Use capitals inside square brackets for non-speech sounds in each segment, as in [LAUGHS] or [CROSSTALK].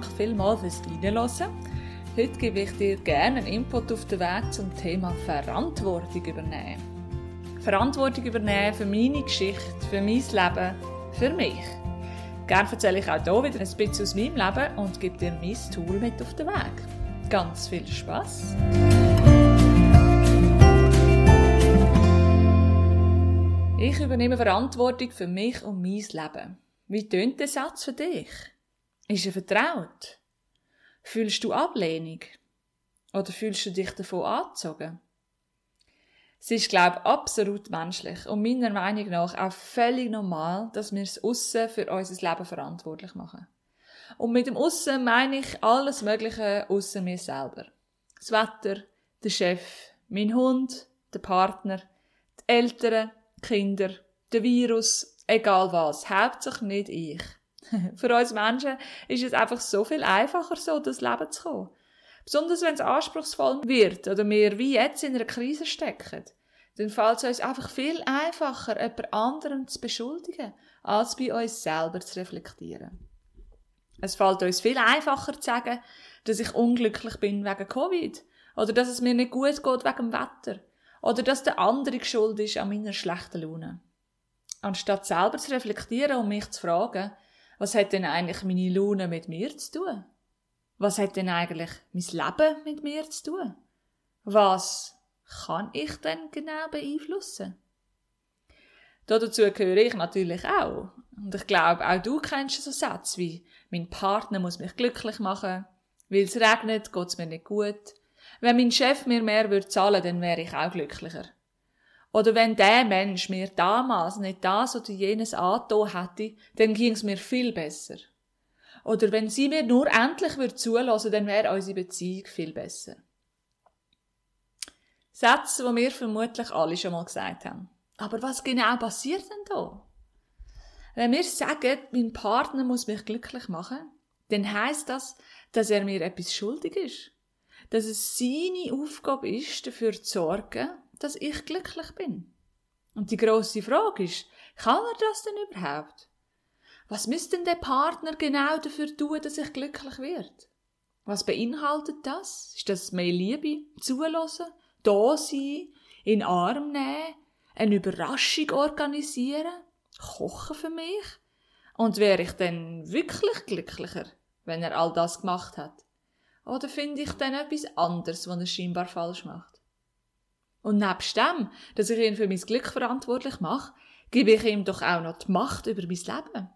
Dank vielmals fürs Reinhören. Heute gebe ich dir gerne einen Input auf den Weg zum Thema Verantwortung übernehmen. Verantwortung übernehmen für meine Geschichte, für mein Leben, für mich. Gerne erzähle ich auch hier wieder ein bisschen aus meinem Leben und gebe dir mein Tool mit auf den Weg. Ganz viel Spaß! Ich übernehme Verantwortung für mich und mein Leben. Wie tönt der Satz für dich? Ist er vertraut? Fühlst du Ablehnung? Oder fühlst du dich davon angezogen? Es ist, glaube ich, absolut menschlich und meiner Meinung nach auch völlig normal, dass wir es Aussen für unser Leben verantwortlich machen. Und mit dem Aussen meine ich alles Mögliche außer mir selber. Das Wetter, der Chef, mein Hund, der Partner, die Eltern, die Kinder, der Virus, egal was, hauptsächlich nicht ich. [LAUGHS] Für uns Menschen ist es einfach so viel einfacher, so das Leben zu kommen. Besonders wenn es anspruchsvoll wird oder wir wie jetzt in einer Krise stecken, dann fällt es uns einfach viel einfacher, jemand anderen zu beschuldigen, als bei uns selber zu reflektieren. Es fällt uns viel einfacher zu sagen, dass ich unglücklich bin wegen Covid oder dass es mir nicht gut geht wegen dem Wetter oder dass der andere schuld ist an meiner schlechten Laune anstatt selber zu reflektieren und mich zu fragen, was hat denn eigentlich meine Laune mit mir zu tun? Was hat denn eigentlich mein Leben mit mir zu tun? Was kann ich denn genau beeinflussen? Dazu gehöre ich natürlich auch. Und ich glaube, auch du kennst so Sätze wie, mein Partner muss mich glücklich machen, weil es regnet, geht es mir nicht gut. Wenn mein Chef mir mehr würde zahlen, dann wäre ich auch glücklicher. Oder wenn der Mensch mir damals nicht das oder jenes angetan hätte, dann ging's mir viel besser. Oder wenn sie mir nur endlich würde zulassen, dann wäre unsere Beziehung viel besser. Sätze, die wir vermutlich alle schon mal gesagt haben. Aber was genau passiert denn da? Wenn wir sagen, mein Partner muss mich glücklich machen, dann heißt das, dass er mir etwas schuldig ist. Dass es seine Aufgabe ist, dafür zu sorgen, dass ich glücklich bin. Und die große Frage ist, kann er das denn überhaupt? Was müsste denn der Partner genau dafür tun, dass ich glücklich wird? Was beinhaltet das? Ist das mehr Liebe, zulassen, da sein, in Arm nehmen, eine Überraschung organisieren, kochen für mich? Und wäre ich dann wirklich glücklicher, wenn er all das gemacht hat? Oder finde ich dann etwas anderes, was er scheinbar falsch macht? Und nebst dem, dass ich ihn für mein Glück verantwortlich mache, gebe ich ihm doch auch noch die Macht über mein Leben.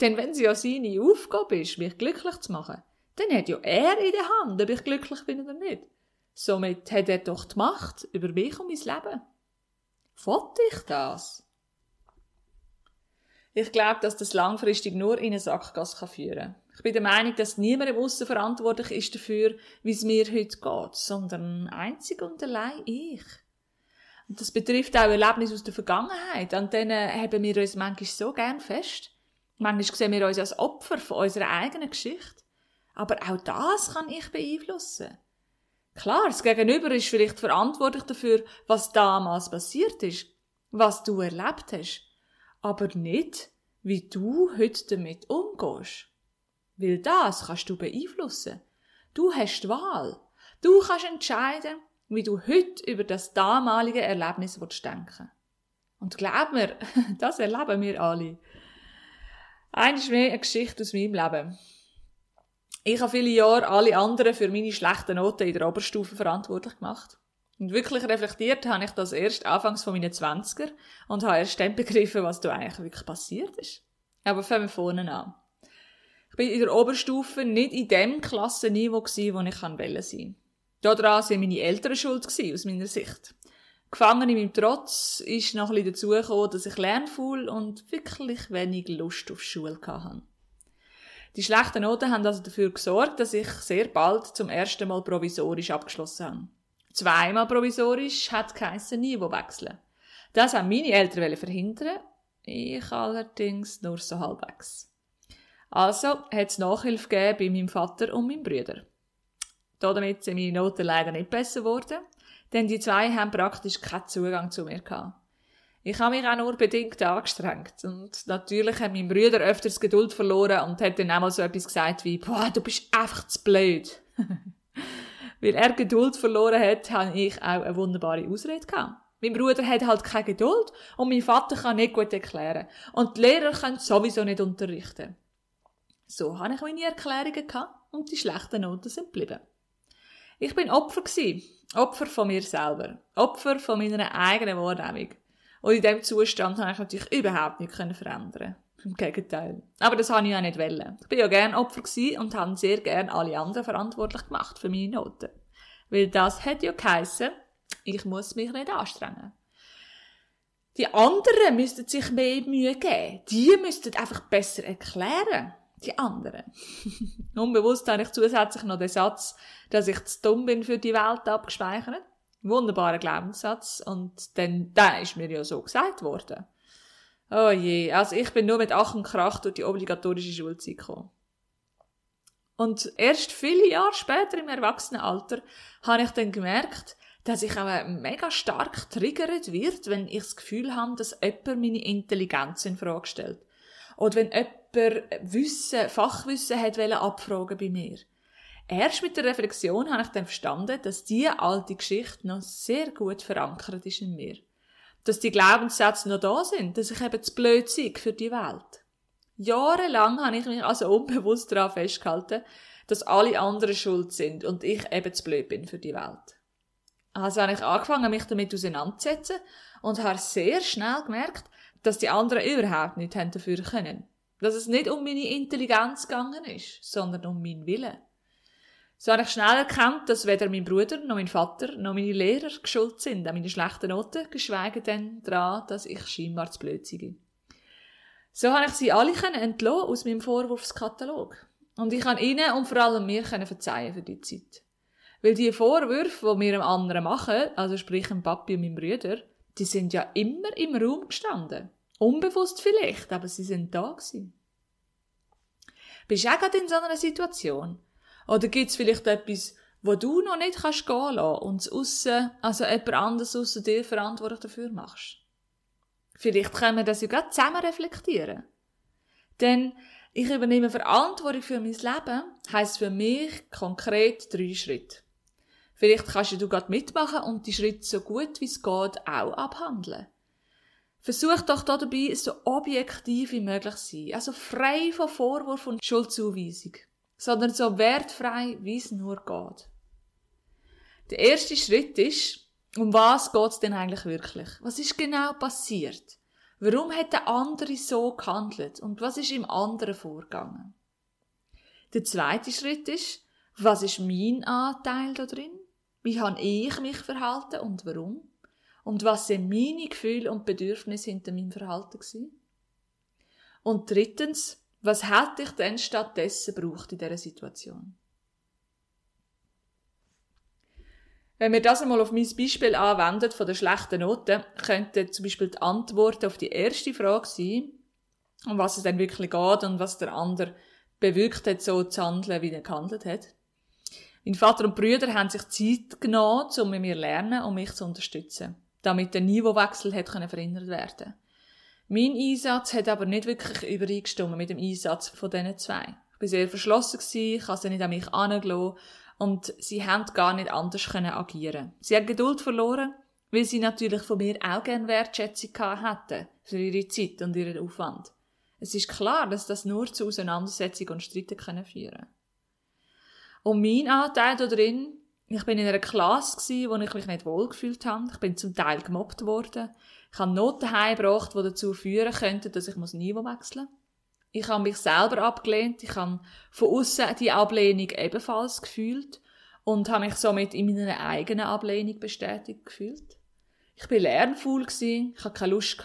Denn wenn es ja seine Aufgabe ist, mich glücklich zu machen, dann hat ja er in der Hand, ob ich glücklich bin oder nicht. Somit hat er doch die Macht über mich und mein Leben. Wollte ich das? Ich glaube, dass das langfristig nur in eine Sackgasse führen kann. Ich bin der Meinung, dass niemand im Aussen verantwortlich ist dafür, wie es mir heute geht, sondern einzig und allein ich. Und das betrifft auch Erlebnisse aus der Vergangenheit. An denen haben wir uns manchmal so gern fest. Manchmal sehen wir uns als Opfer von unserer eigenen Geschichte. Aber auch das kann ich beeinflussen. Klar, das Gegenüber ist vielleicht verantwortlich dafür, was damals passiert ist, was du erlebt hast aber nicht, wie du heute damit umgehst. Weil das kannst du beeinflussen. Du hast die Wahl. Du kannst entscheiden, wie du heute über das damalige Erlebnis denken Und glaub mir, [LAUGHS] das erleben wir alle. Eines mehr eine Geschichte aus meinem Leben. Ich habe viele Jahre alle anderen für meine schlechten Noten in der Oberstufe verantwortlich gemacht. Und wirklich reflektiert habe ich das erst anfangs von meinen Zwanziger und habe erst dann begriffen, was da eigentlich wirklich passiert ist. Aber fangen wir vorne an. Ich bin in der Oberstufe nicht in dem Klassenniveau wo ich sein wollte. Daran sind meine Eltern schuld aus meiner Sicht. Gefangen in meinem Trotz ist noch ein bisschen dazugekommen, dass ich lernfaul und wirklich wenig Lust auf Schule hatte. Die schlechten Noten haben also dafür gesorgt, dass ich sehr bald zum ersten Mal provisorisch abgeschlossen habe. Zweimal provisorisch hat geheissen Niveau wechseln. Das haben meine Eltern verhindern, ich allerdings nur so halbwegs. Also hat es Nachhilfe gegeben bei meinem Vater und meinem Bruder. Damit sind meine Noten leider nicht besser geworden, denn die zwei haben praktisch keinen Zugang zu mir gehabt. Ich habe mich auch nur bedingt angestrengt. Und natürlich hat mein Bruder öfters Geduld verloren und hat dann auch mal so etwas gesagt wie, boah, du bist einfach zu blöd. [LAUGHS] Weil er Geduld verloren hat, habe ich auch eine wunderbare Ausrede gehabt. Mein Bruder hat halt keine Geduld und mein Vater kann nicht gut erklären. Und die Lehrer können sowieso nicht unterrichten. So habe ich meine Erklärungen gehabt und die schlechten Noten sind geblieben. Ich bin Opfer gewesen. Opfer von mir selber. Opfer von meiner eigenen Wahrnehmung. Und in diesem Zustand habe ich natürlich überhaupt nicht verändern Im Gegenteil. Aber das habe ich auch nicht wollen. Ich bin ja gern Opfer und habe sehr gern alle anderen verantwortlich gemacht für meine Noten. Weil das hat ja geheissen, ich muss mich nicht anstrengen. Die anderen müssten sich mehr Mühe geben. Die müssten einfach besser erklären. Die anderen. [LAUGHS] Unbewusst habe ich zusätzlich noch den Satz, dass ich zu dumm bin für die Welt abgespeichert wunderbarer Glaubenssatz. Und dann, da ist mir ja so gesagt worden. Oh je, also ich bin nur mit Ach und Krach durch die obligatorische Schulzeit gekommen. Und erst viele Jahre später im Erwachsenenalter habe ich dann gemerkt, dass ich auch mega stark triggert wird, wenn ich das Gefühl habe, dass jemand meine Intelligenz in Frage stellt. Oder wenn jemand Wissen, Fachwissen hat abfragen bei mir. Erst mit der Reflexion habe ich dann verstanden, dass diese alte Geschichte noch sehr gut verankert ist in mir. Dass die Glaubenssätze noch da sind, dass ich eben zu blöd bin für die Welt. Jahrelang habe ich mich also unbewusst daran festgehalten, dass alle anderen schuld sind und ich eben zu blöd bin für die Welt. Also habe ich angefangen, mich damit auseinanderzusetzen und habe sehr schnell gemerkt, dass die anderen überhaupt nicht dafür können. Dass es nicht um meine Intelligenz gegangen ist, sondern um meinen Willen. So habe ich schnell erkannt, dass weder mein Bruder, noch mein Vater, noch meine Lehrer geschuld sind an meine schlechten Noten, geschweige denn daran, dass ich scheinbar zu blöd bin. So habe ich sie alle entlassen aus meinem Vorwurfskatalog. Und ich kann ihnen und vor allem mir verzeihen für die Zeit. Weil die Vorwürfe, die wir einem anderen machen, also sprich dem Papi und meinem Bruder, die sind ja immer im Raum gestanden. Unbewusst vielleicht, aber sie sind da gewesen. Bist du auch gerade in so einer Situation, oder gibt es vielleicht etwas, wo du noch nicht kannst gehen lassen und es aussen, also jemand anderes aussen dir verantwortlich dafür machst? Vielleicht können wir das ja gerade zusammen reflektieren. Denn ich übernehme Verantwortung für mein Leben, heisst für mich konkret drei Schritte. Vielleicht kannst du gerade mitmachen und die Schritte so gut wie es geht auch abhandeln. Versuch doch dabei so objektiv wie möglich zu sein, also frei von Vorwurf und Schuldzuweisung sondern so wertfrei, wie es nur geht. Der erste Schritt ist, um was geht es denn eigentlich wirklich? Was ist genau passiert? Warum hat der andere so gehandelt und was ist im anderen vorgegangen? Der zweite Schritt ist, was ist mein Anteil da drin? Wie habe ich mich verhalten und warum? Und was sind meine Gefühle und Bedürfnisse hinter meinem Verhalten gewesen? Und drittens, was hätte ich denn stattdessen braucht in dieser Situation? Wenn wir das einmal auf mein Beispiel anwenden von der schlechten Noten, könnte zum Beispiel die Antwort auf die erste Frage sein, um was es denn wirklich geht und was der andere bewirkt hat, so zu handeln, wie er gehandelt hat. Mein Vater und Brüder haben sich Zeit genommen, um mit mir zu lernen und mich zu unterstützen, damit der Niveauwechsel hat verhindert werden mein Einsatz hat aber nicht wirklich übereingestimmt mit dem Einsatz von diesen zwei. Ich war sehr verschlossen, ich habe sie nicht an mich herangelassen und sie haben gar nicht anders können agieren. Sie haben Geduld verloren, weil sie natürlich von mir auch gerne Wertschätzung hätten für ihre Zeit und ihren Aufwand. Es ist klar, dass das nur zu Auseinandersetzungen und Streiten können führen Und mein Anteil da drin, ich bin in einer Klasse wo ich mich nicht wohlgefühlt habe. Ich bin zum Teil gemobbt worden. Ich habe Noten heimgebracht, die dazu führen könnten, dass ich Niveau wechseln muss. Ich habe mich selber abgelehnt. Ich habe von außen die Ablehnung ebenfalls gefühlt und habe mich somit in meiner eigenen Ablehnung bestätigt gefühlt. Ich bin lernfaul ich hatte keine Lust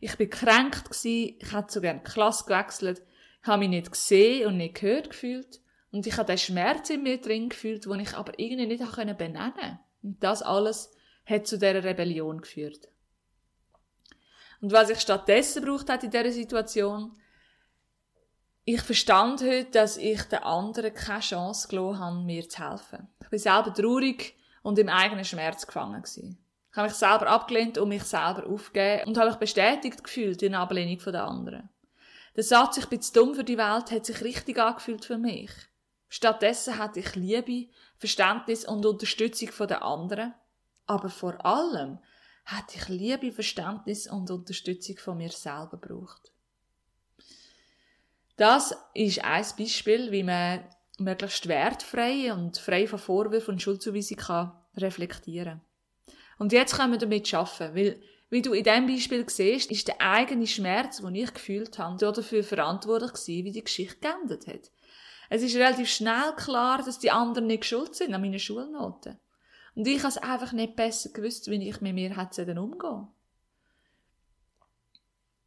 Ich bin kränkt ich hätte so gerne die Klasse gewechselt. Ich habe mich nicht gesehen und nicht gehört gefühlt. Und ich habe den Schmerz in mir drin gefühlt, den ich aber irgendwie nicht benennen konnte. Und das alles hat zu dieser Rebellion geführt. Und was ich stattdessen braucht hat in dieser Situation, ich verstand heute, dass ich den anderen keine Chance gelassen habe, mir zu helfen. Ich bin selber traurig und im eigenen Schmerz gefangen gewesen. Ich habe mich selber abgelehnt und mich selber aufgegeben und habe mich bestätigt gefühlt in Ablehnung der anderen. Der Satz, ich bin zu dumm für die Welt, hat sich richtig angefühlt für mich. Stattdessen hatte ich Liebe, Verständnis und Unterstützung den anderen. Aber vor allem hatte ich Liebe, Verständnis und Unterstützung von mir selber gebraucht. Das ist ein Beispiel, wie man möglichst wertfrei und frei von Vorwürfen und Schuldzuweisung kann Und jetzt können wir damit arbeiten, weil, wie du in diesem Beispiel siehst, ist der eigene Schmerz, den ich gefühlt habe, dafür verantwortlich gewesen, wie die Geschichte geendet hat. Es ist relativ schnell klar, dass die anderen nicht schuld sind an meinen Schulnoten. Und ich habe es einfach nicht besser gewusst, wie ich mit mir hätte umgehen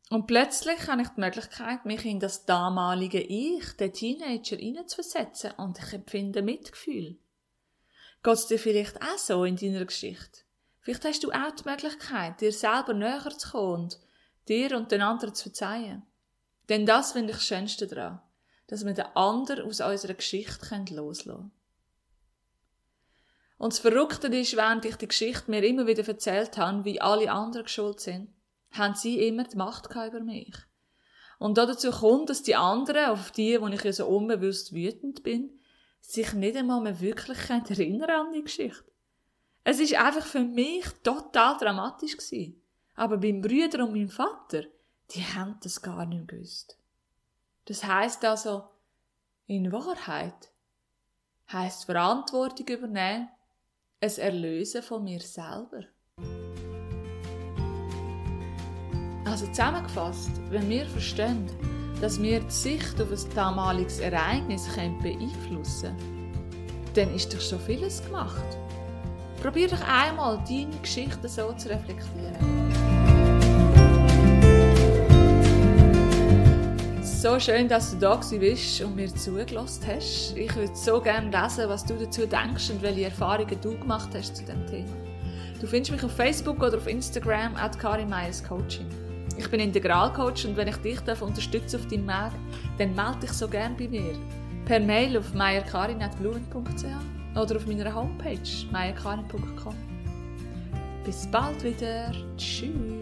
Und plötzlich habe ich die Möglichkeit, mich in das damalige Ich, den Teenager, hineinzuversetzen und ich empfinde Mitgefühl. Geht es dir vielleicht auch so in deiner Geschichte? Vielleicht hast du auch die Möglichkeit, dir selber näher zu kommen und dir und den anderen zu verzeihen. Denn das finde ich das Schönste daran dass wir den anderen aus unserer Geschichte loslassen können. Und das Verrückte ist, während ich die Geschichte mir immer wieder erzählt habe, wie alle anderen schuld sind, haben sie immer die Macht über mich. Und dazu kommt, dass die anderen, auf die, wo ich ja so unbewusst wütend bin, sich nicht einmal mehr wirklich erinnern an die Geschichte. Es ist einfach für mich total dramatisch gewesen. Aber beim Brüder und meinem Vater, die haben das gar nicht gewusst. Das heißt also, in Wahrheit heißt Verantwortung übernehmen, es Erlösen von mir selber. Also zusammengefasst, wenn wir verstehen, dass wir die Sicht auf ein damaliges Ereignis beeinflussen können, dann ist doch schon vieles gemacht. Probier doch einmal, deine Geschichte so zu reflektieren. So schön, dass du da bist und mir zugelassen hast. Ich würde so gerne lesen, was du dazu denkst und welche Erfahrungen du gemacht hast zu dem Thema. Du findest mich auf Facebook oder auf Instagram at Coaching. Ich bin Integralcoach und wenn ich dich unterstützen auf deinem Weg, dann melde dich so gerne bei mir. Per Mail auf meierkarin.blumen.ch oder auf meiner Homepage meierkarin.com. Bis bald wieder. Tschüss.